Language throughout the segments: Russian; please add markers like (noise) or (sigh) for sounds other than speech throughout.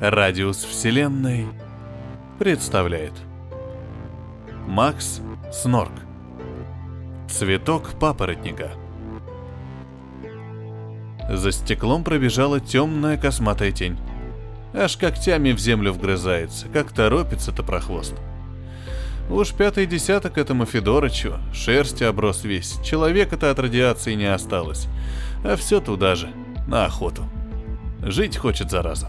Радиус Вселенной представляет Макс Снорк Цветок папоротника За стеклом пробежала темная косматая тень. Аж когтями в землю вгрызается, как торопится-то прохвост. Уж пятый десяток этому Федорычу, шерсти оброс весь, человека-то от радиации не осталось, а все туда же, на охоту. Жить хочет, зараза.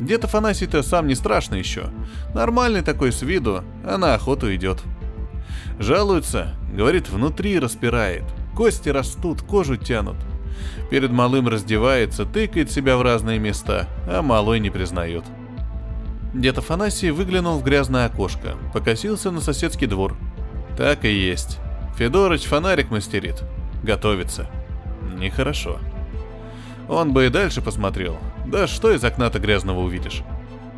Дед Афанасий-то сам не страшный еще. Нормальный такой с виду, а на охоту идет. Жалуется, говорит, внутри распирает. Кости растут, кожу тянут. Перед малым раздевается, тыкает себя в разные места, а малой не признает. Дед Афанасий выглянул в грязное окошко, покосился на соседский двор. Так и есть. Федорыч фонарик мастерит. Готовится. Нехорошо. Он бы и дальше посмотрел. Да что из окна-то грязного увидишь?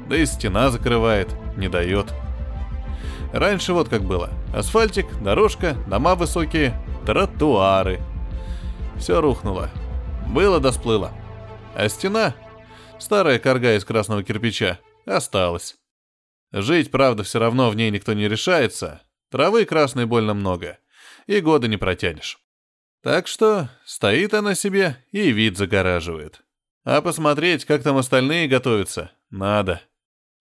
Да и стена закрывает, не дает. Раньше вот как было. Асфальтик, дорожка, дома высокие, тротуары. Все рухнуло. Было да сплыло. А стена, старая корга из красного кирпича, осталась. Жить, правда, все равно в ней никто не решается. Травы красной больно много. И года не протянешь. Так что стоит она себе и вид загораживает. А посмотреть, как там остальные готовятся, надо.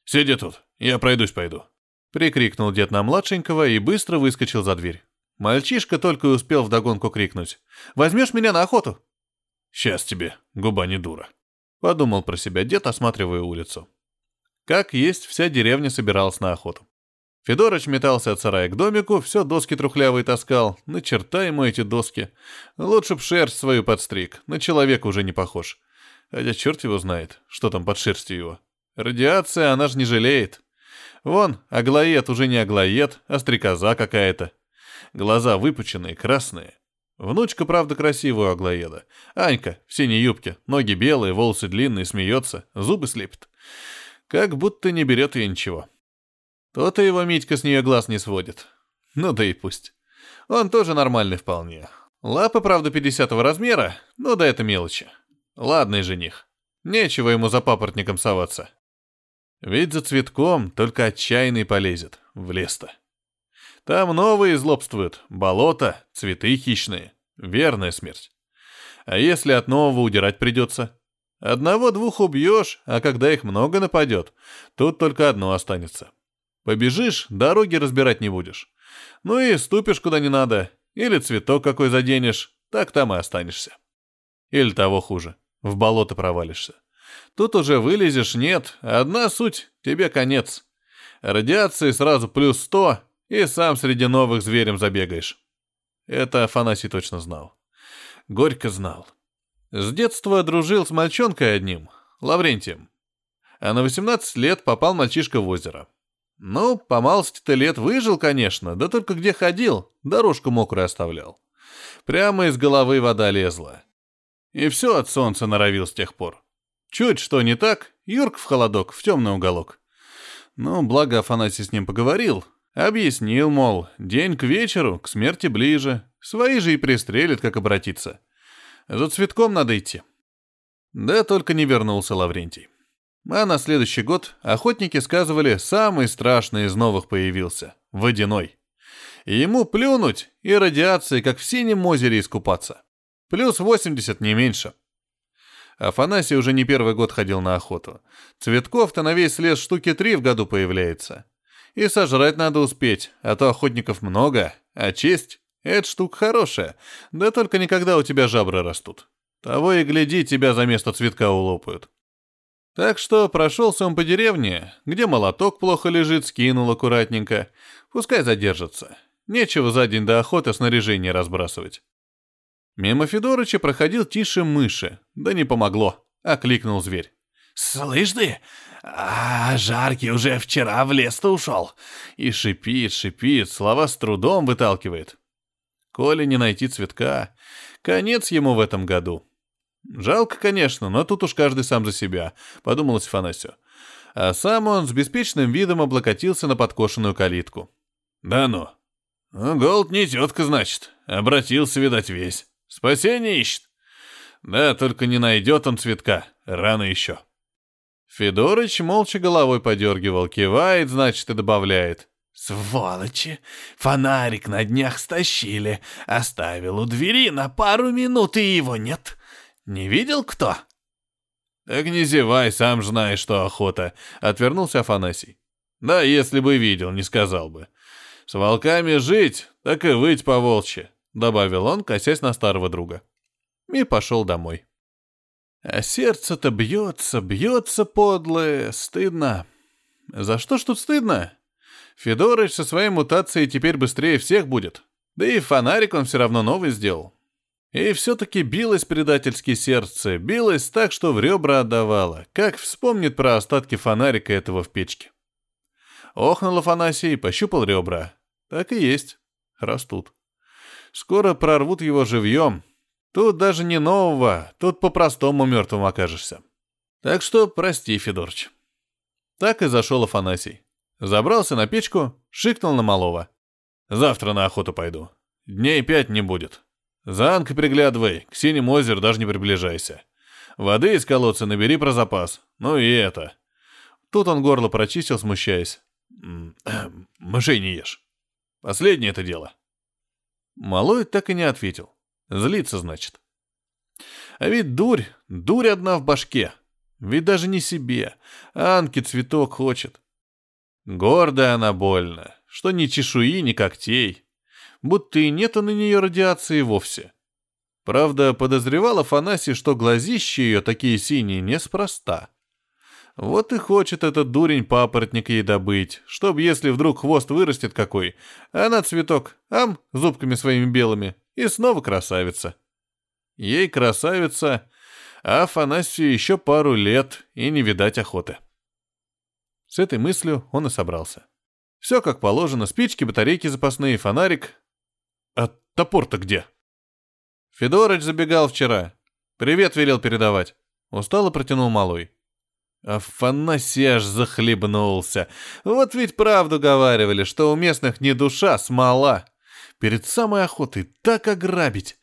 «Сиди тут, я пройдусь пойду», — прикрикнул дед на младшенького и быстро выскочил за дверь. Мальчишка только и успел вдогонку крикнуть. «Возьмешь меня на охоту?» «Сейчас тебе, губа не дура», — подумал про себя дед, осматривая улицу. Как есть, вся деревня собиралась на охоту. Федорыч метался от сарая к домику, все доски трухлявые таскал. На черта ему эти доски. Лучше б шерсть свою подстриг, на человека уже не похож. Хотя черт его знает, что там под шерстью его. Радиация, она ж не жалеет. Вон, аглоед уже не аглоед, а стрекоза какая-то. Глаза выпученные, красные. Внучка, правда, красивая аглоеда. Анька, в синей юбке, ноги белые, волосы длинные, смеется, зубы слепит. Как будто не берет ее ничего. То-то его Митька с нее глаз не сводит. Ну да и пусть. Он тоже нормальный вполне. Лапы, правда, 50 размера, но да это мелочи. Ладный жених. Нечего ему за папоротником соваться. Ведь за цветком только отчаянный полезет, в лес-то. Там новые злобствуют, болото, цветы хищные. Верная смерть. А если от нового удирать придется? Одного-двух убьешь, а когда их много нападет, тут только одно останется. Побежишь, дороги разбирать не будешь. Ну и ступишь куда не надо, или цветок какой заденешь, так там и останешься. Или того хуже, в болото провалишься. Тут уже вылезешь, нет, одна суть, тебе конец. Радиации сразу плюс сто, и сам среди новых зверем забегаешь. Это Афанасий точно знал. Горько знал. С детства дружил с мальчонкой одним, Лаврентием. А на 18 лет попал мальчишка в озеро. Ну, по малости-то лет выжил, конечно, да только где ходил, дорожку мокрую оставлял. Прямо из головы вода лезла. И все от солнца норовил с тех пор. Чуть что не так, Юрк в холодок, в темный уголок. Ну, благо Афанасий с ним поговорил. Объяснил, мол, день к вечеру, к смерти ближе. Свои же и пристрелят, как обратиться. За цветком надо идти. Да только не вернулся Лаврентий. А на следующий год охотники сказывали, самый страшный из новых появился — водяной. И ему плюнуть и радиации, как в синем озере, искупаться. Плюс 80, не меньше. Афанасий уже не первый год ходил на охоту. Цветков-то на весь лес штуки три в году появляется. И сожрать надо успеть, а то охотников много, а честь эта штука хорошая, да только никогда у тебя жабры растут. Того и гляди, тебя за место цветка улопают. Так что прошелся он по деревне, где молоток плохо лежит, скинул аккуратненько. Пускай задержится. Нечего за день до охоты снаряжение разбрасывать. Мимо Федорыча проходил тише мыши, да не помогло, окликнул зверь. «Слышь ты, а жаркий уже вчера в лес-то ушел». И шипит, шипит, слова с трудом выталкивает. Коли не найти цветка, конец ему в этом году. Жалко, конечно, но тут уж каждый сам за себя, подумалось Фанасию. А сам он с беспечным видом облокотился на подкошенную калитку. Да ну. ну голод не тетка, значит. Обратился, видать, весь. Спасение ищет. Да, только не найдет он цветка. Рано еще. Федорыч молча головой подергивал, кивает, значит, и добавляет. «Сволочи! Фонарик на днях стащили. Оставил у двери на пару минут, и его нет. Не видел кто?» «Так не зевай, сам знаешь, что охота», — отвернулся Афанасий. «Да, если бы видел, не сказал бы. С волками жить, так и выть по волчьи», — добавил он, косясь на старого друга. И пошел домой. А сердце-то бьется, бьется подлое, стыдно. За что ж тут стыдно? Федорыч со своей мутацией теперь быстрее всех будет. Да и фонарик он все равно новый сделал. И все-таки билось предательски сердце, билось так, что в ребра отдавало, как вспомнит про остатки фонарика этого в печке. Охнул Афанасий пощупал ребра. Так и есть, растут. Скоро прорвут его живьем, Тут даже не нового, тут по-простому мертвым окажешься. Так что прости, Федорыч. Так и зашел Афанасий. Забрался на печку, шикнул на малого. Завтра на охоту пойду. Дней пять не будет. За Анкой приглядывай, к синему озеру даже не приближайся. Воды из колодца набери про запас. Ну и это. Тут он горло прочистил, смущаясь. (clears throat) Мышей не ешь. Последнее это дело. Малой так и не ответил. Злится, значит. А ведь дурь, дурь одна в башке. Ведь даже не себе, а Анке цветок хочет. Гордая она больно, что ни чешуи, ни когтей. Будто и нету на нее радиации вовсе. Правда, подозревал Афанасий, что глазища ее такие синие неспроста. Вот и хочет этот дурень папоротник ей добыть, чтоб, если вдруг хвост вырастет какой, она цветок, ам, зубками своими белыми, и снова красавица. Ей красавица, а Афанасию еще пару лет и не видать охоты. С этой мыслью он и собрался. Все как положено, спички, батарейки запасные, фонарик. А топор-то где? Федорыч забегал вчера. Привет велел передавать. Устало протянул малой. Афанасий аж захлебнулся. Вот ведь правду говаривали, что у местных не душа, смола. Перед самой охотой так ограбить.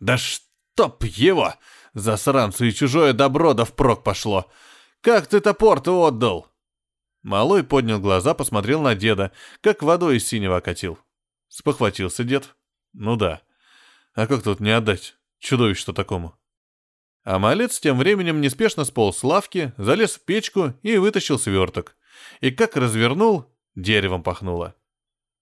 Да чтоб его! Засранцу и чужое добро да впрок пошло. Как ты топор-то отдал? Малой поднял глаза, посмотрел на деда, как водой из синего окатил. Спохватился дед. Ну да. А как тут не отдать чудовищу такому? А малец тем временем неспешно сполз с лавки, залез в печку и вытащил сверток. И как развернул, деревом пахнуло.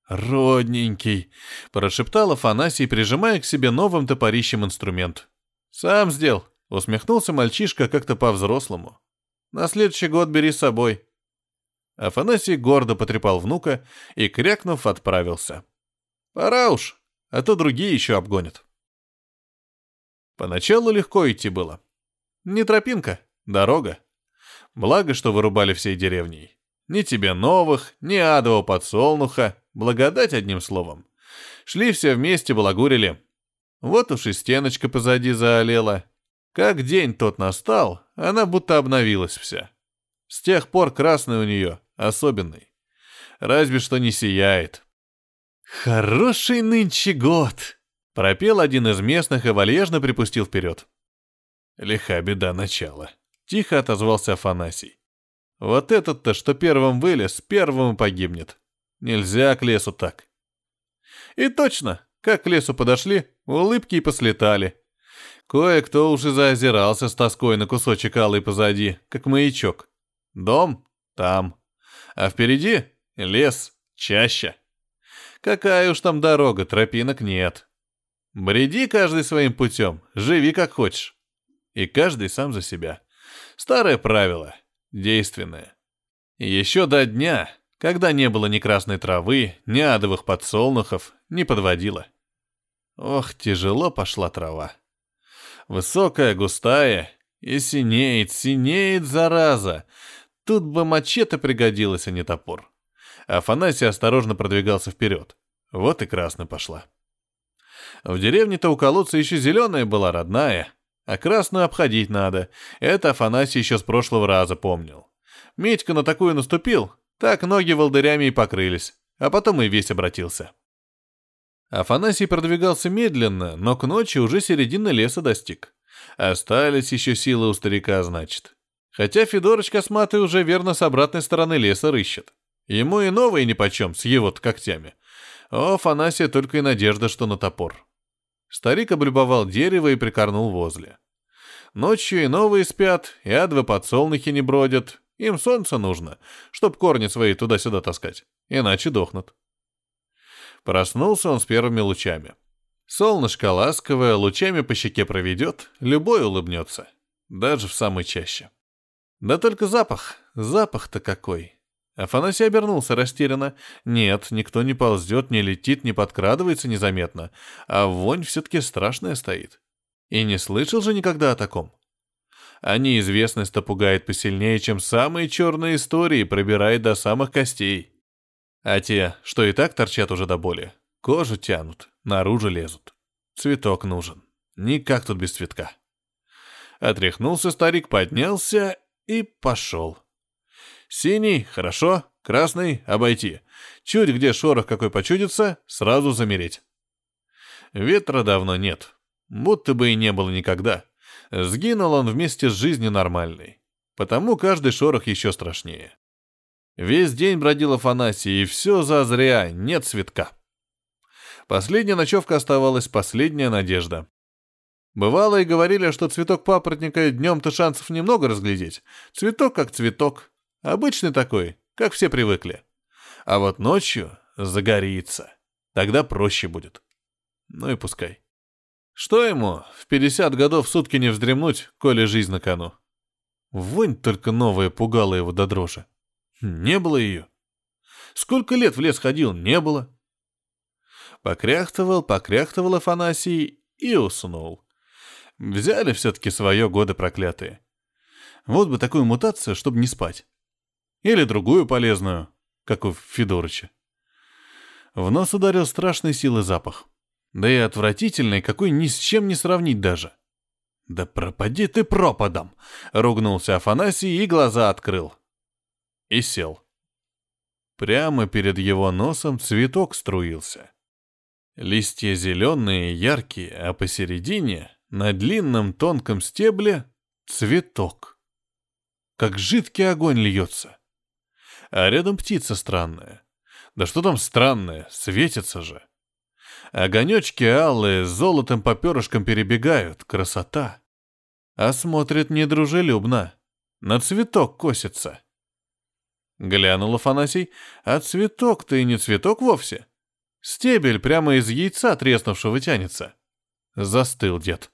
«Родненький!» — прошептал Афанасий, прижимая к себе новым топорищем инструмент. «Сам сделал!» — усмехнулся мальчишка как-то по-взрослому. «На следующий год бери с собой». Афанасий гордо потрепал внука и, крякнув, отправился. «Пора уж, а то другие еще обгонят». Поначалу легко идти было. Не тропинка, дорога. Благо, что вырубали всей деревней. Ни тебе новых, ни адового подсолнуха, Благодать одним словом. Шли все вместе, балагурили. Вот уж и стеночка позади заолела. Как день тот настал, она будто обновилась вся. С тех пор красный у нее особенный. Разве что не сияет. «Хороший нынче год!» — пропел один из местных и вальяжно припустил вперед. Лиха беда начала. Тихо отозвался Афанасий. Вот этот-то, что первым вылез, первым погибнет. Нельзя к лесу так. И точно, как к лесу подошли, улыбки и послетали. Кое-кто уже заозирался с тоской на кусочек алый позади, как маячок. Дом там, а впереди лес чаще. Какая уж там дорога, тропинок нет. Бреди каждый своим путем, живи как хочешь. И каждый сам за себя. Старое правило, действенное. Еще до дня когда не было ни красной травы, ни адовых подсолнухов, не подводила. Ох, тяжело пошла трава. Высокая, густая, и синеет, синеет, зараза. Тут бы мачете пригодилось, а не топор. Афанасий осторожно продвигался вперед. Вот и красная пошла. В деревне-то у колодца еще зеленая была, родная, а красную обходить надо. Это Афанасий еще с прошлого раза помнил. Медька на такую наступил, так ноги волдырями и покрылись, а потом и весь обратился. Афанасий продвигался медленно, но к ночи уже середины леса достиг. Остались еще силы у старика, значит. Хотя Федорыч косматый уже верно с обратной стороны леса рыщет. Ему и новые нипочем с его когтями. О, Афанасия только и надежда, что на топор. Старик облюбовал дерево и прикорнул возле. Ночью и новые спят, и адвы подсолнухи не бродят. Им солнце нужно, чтоб корни свои туда-сюда таскать, иначе дохнут. Проснулся он с первыми лучами. Солнышко ласковое, лучами по щеке проведет, любой улыбнется, даже в самой чаще. Да только запах, запах-то какой. Афанасий обернулся растерянно. Нет, никто не ползет, не летит, не подкрадывается незаметно, а вонь все-таки страшная стоит. И не слышал же никогда о таком. А неизвестность-то пугает посильнее, чем самые черные истории, пробирает до самых костей. А те, что и так торчат уже до боли, кожу тянут, наружу лезут. Цветок нужен. Никак тут без цветка. Отряхнулся старик, поднялся и пошел. Синий — хорошо, красный — обойти. Чуть где шорох какой почудится, сразу замереть. Ветра давно нет. Будто бы и не было никогда. Сгинул он вместе с жизнью нормальной. Потому каждый шорох еще страшнее. Весь день бродил Афанасий, и все зазря, нет цветка. Последняя ночевка оставалась, последняя надежда. Бывало и говорили, что цветок папоротника днем-то шансов немного разглядеть. Цветок как цветок. Обычный такой, как все привыкли. А вот ночью загорится. Тогда проще будет. Ну и пускай. Что ему, в 50 годов сутки не вздремнуть, коли жизнь на кону? Вонь только новая пугала его до дрожи. Не было ее. Сколько лет в лес ходил, не было. Покряхтывал, покряхтывал Афанасий и уснул. Взяли все-таки свое годы проклятые. Вот бы такую мутацию, чтобы не спать. Или другую полезную, как у Федорыча. В нос ударил страшной силы запах. Да и отвратительный, какой ни с чем не сравнить даже. «Да пропади ты пропадом!» — ругнулся Афанасий и глаза открыл и сел. Прямо перед его носом цветок струился. Листья зеленые, яркие, а посередине, на длинном тонком стебле, цветок. Как жидкий огонь льется. А рядом птица странная. Да что там странное, светится же. Огонечки алые с золотым по перышкам перебегают, красота. А смотрит недружелюбно. На цветок косится. Глянул Афанасий, а цветок-то и не цветок вовсе. Стебель прямо из яйца треснувшего тянется. Застыл дед.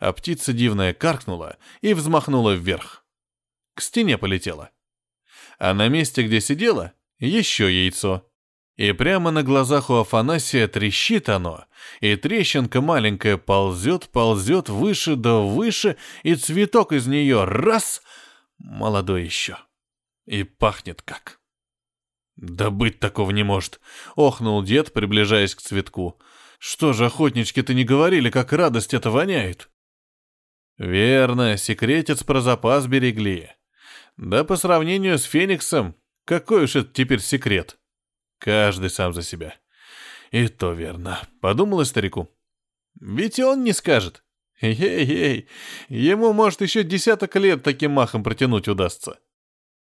А птица дивная каркнула и взмахнула вверх. К стене полетела. А на месте, где сидела, еще яйцо. И прямо на глазах у Афанасия трещит оно, и трещинка маленькая ползет, ползет выше да выше, и цветок из нее раз — молодой еще. И пахнет как. Да быть такого не может, охнул дед, приближаясь к цветку. Что же охотнички-то не говорили, как радость это воняет? Верно, секретец про запас берегли. Да по сравнению с Фениксом, какой уж это теперь секрет? Каждый сам за себя. И то верно, подумала старику. Ведь он не скажет. Ей-ей, ему, может, еще десяток лет таким махом протянуть удастся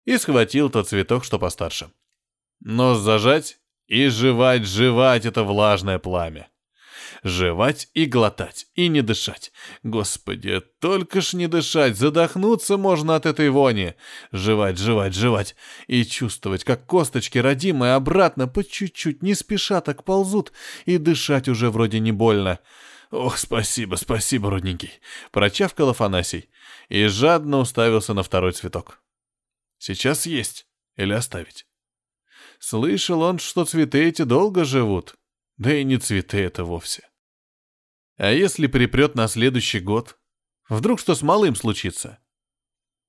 и схватил тот цветок, что постарше. Нос зажать и жевать, жевать это влажное пламя. Жевать и глотать, и не дышать. Господи, только ж не дышать, задохнуться можно от этой вони. Жевать, жевать, жевать. И чувствовать, как косточки родимые обратно по чуть-чуть, не спеша так ползут, и дышать уже вроде не больно. Ох, спасибо, спасибо, родненький. Прочавкал Афанасий и жадно уставился на второй цветок. Сейчас есть или оставить? Слышал он, что цветы эти долго живут. Да и не цветы это вовсе. А если припрет на следующий год? Вдруг что с малым случится?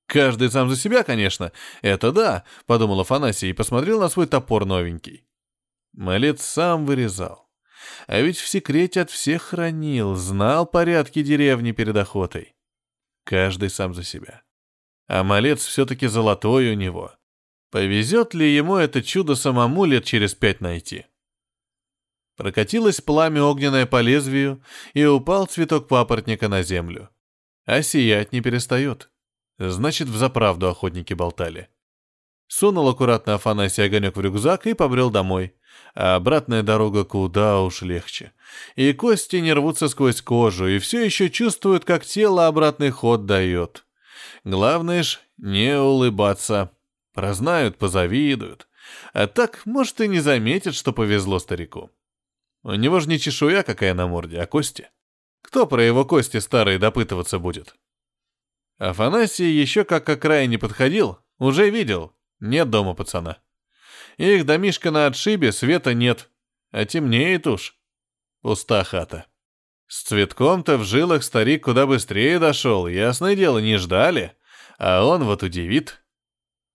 Каждый сам за себя, конечно. Это да, подумал Афанасий и посмотрел на свой топор новенький. Малец сам вырезал. А ведь в секрете от всех хранил, знал порядки деревни перед охотой. Каждый сам за себя. А малец все-таки золотой у него. Повезет ли ему это чудо самому лет через пять найти? Прокатилось пламя огненное по лезвию, и упал цветок папоротника на землю. А сиять не перестает. Значит, взаправду охотники болтали. Сунул аккуратно Афанасий огонек в рюкзак и побрел домой. А обратная дорога куда уж легче. И кости не рвутся сквозь кожу, и все еще чувствуют, как тело обратный ход дает. Главное ж не улыбаться. Прознают, позавидуют. А так, может, и не заметят, что повезло старику. У него же не чешуя какая на морде, а кости. Кто про его кости старые допытываться будет? Афанасий еще как к окраине подходил, уже видел, нет дома пацана. Их домишка на отшибе, света нет, а темнеет уж. Пуста хата. С цветком-то в жилах старик куда быстрее дошел, ясное дело, не ждали. А он вот удивит.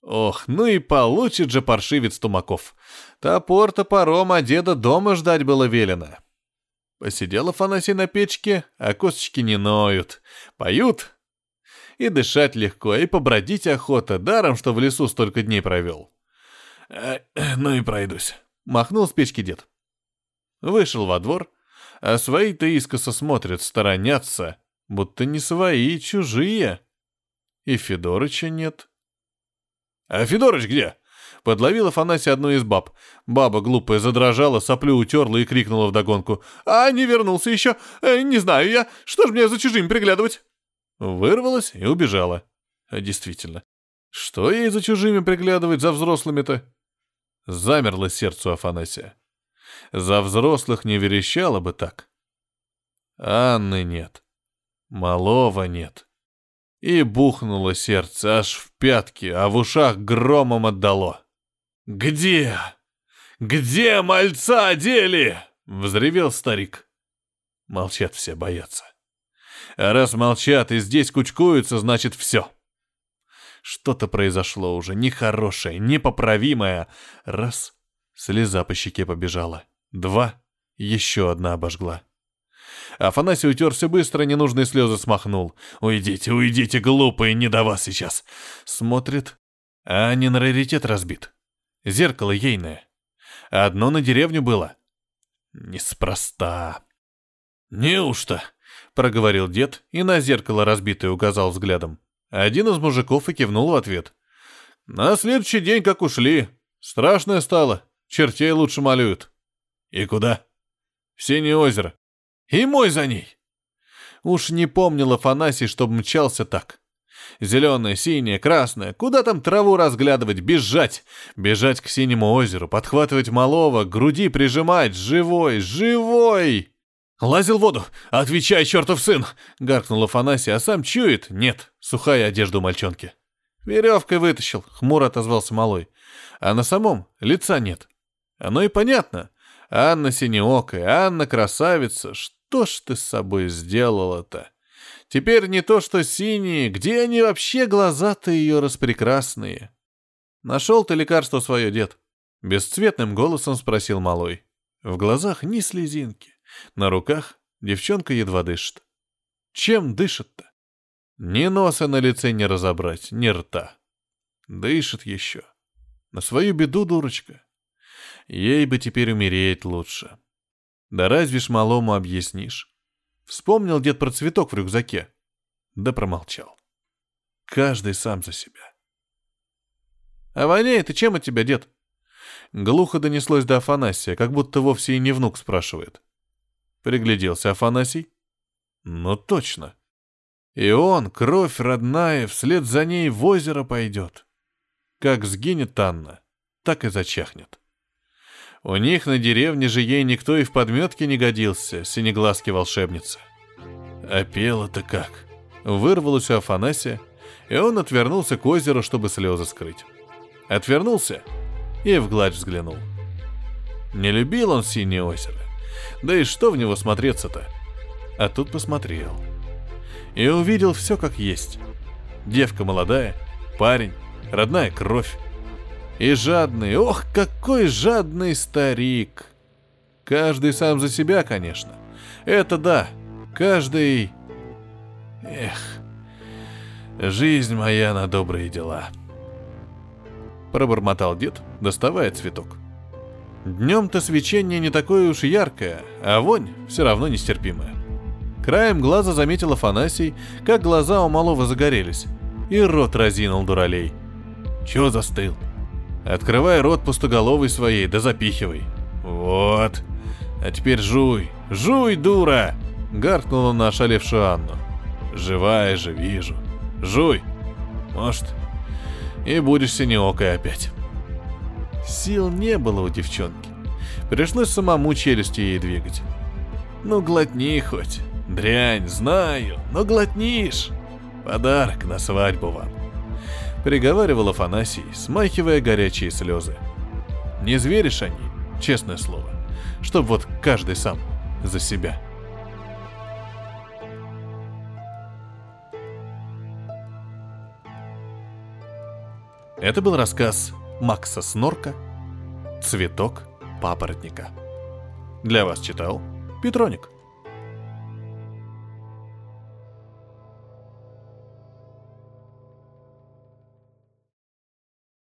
Ох, ну и получит же паршивец Тумаков. Топор топором, а деда дома ждать было велено. Посидел Афанасий на печке, а косточки не ноют. Поют. И дышать легко, и побродить охота, даром, что в лесу столько дней провел. «Э, «Ну и пройдусь», — махнул с печки дед. Вышел во двор, а свои-то искоса смотрят, сторонятся, будто не свои, чужие. И Федорыча нет. «А Федорыч где?» Подловил Афанасий одну из баб. Баба глупая задрожала, соплю утерла и крикнула вдогонку. «А, не вернулся еще? Э, не знаю я. Что ж мне за чужим приглядывать?» Вырвалась и убежала. А действительно, что ей за чужими приглядывать, за взрослыми-то? Замерло сердце Афанасия. За взрослых не верещало бы так. Анны нет. Малого нет. И бухнуло сердце аж в пятки, а в ушах громом отдало. «Где? Где мальца дели?» — взревел старик. Молчат все, боятся. А раз молчат и здесь кучкуются, значит все. Что-то произошло уже нехорошее, непоправимое. Раз — слеза по щеке побежала. Два — еще одна обожгла. Афанасий утерся быстро, ненужные слезы смахнул. «Уйдите, уйдите, глупые, не до вас сейчас!» Смотрит, а не на раритет разбит. Зеркало ейное. Одно на деревню было. Неспроста. «Неужто?» — проговорил дед и на зеркало разбитое указал взглядом. Один из мужиков и кивнул в ответ. «На следующий день как ушли. Страшное стало. Чертей лучше малюют». «И куда?» «В Синее озеро. И мой за ней». Уж не помнил Афанасий, чтоб мчался так. Зеленое, синее, красное. Куда там траву разглядывать? Бежать. Бежать к синему озеру, подхватывать малого, груди прижимать. Живой, живой! «Лазил в воду! Отвечай, чертов сын!» — гаркнул Афанасий, а сам чует. Нет, сухая одежда у мальчонки. Веревкой вытащил, хмуро отозвался малой. А на самом лица нет. Оно и понятно. Анна синеокая, Анна красавица. Что ж ты с собой сделала-то? Теперь не то, что синие, где они вообще глаза-то ее распрекрасные? Нашел ты лекарство свое, дед? Бесцветным голосом спросил малой. В глазах ни слезинки. На руках девчонка едва дышит. Чем дышит-то? Ни носа на лице не разобрать, ни рта. Дышит еще. На свою беду, дурочка. Ей бы теперь умереть лучше. Да разве ж малому объяснишь? Вспомнил дед про цветок в рюкзаке. Да промолчал. Каждый сам за себя. «А воняет и чем от тебя, дед?» Глухо донеслось до Афанасия, как будто вовсе и не внук спрашивает. Пригляделся Афанасий. «Ну точно. И он, кровь родная, вслед за ней в озеро пойдет. Как сгинет Анна, так и зачахнет. У них на деревне же ей никто и в подметке не годился, синеглазки волшебницы. А пела-то как? Вырвалось у Афанасия, и он отвернулся к озеру, чтобы слезы скрыть. Отвернулся и в гладь взглянул. Не любил он синее озеро. Да и что в него смотреться-то? А тут посмотрел. И увидел все как есть. Девка молодая, парень, родная кровь, и жадный, ох, какой жадный старик. Каждый сам за себя, конечно. Это да, каждый... Эх, жизнь моя на добрые дела. Пробормотал дед, доставая цветок. Днем-то свечение не такое уж яркое, а вонь все равно нестерпимая. Краем глаза заметил Афанасий, как глаза у малого загорелись, и рот разинул дуралей. Чё застыл? Открывай рот пустоголовый своей, да запихивай. Вот. А теперь жуй, жуй, дура! Гаркнула на ошалевшую Анну. Живая же, вижу. Жуй. Может, и будешь синеокой опять. Сил не было у девчонки. Пришлось самому челюстью ей двигать. Ну, глотни хоть. Дрянь, знаю, но глотнишь. Подарок на свадьбу вам. Приговаривал Афанасий, смахивая горячие слезы. Не зверишь они, честное слово. Чтоб вот каждый сам за себя. Это был рассказ Макса Снорка «Цветок папоротника». Для вас читал Петроник.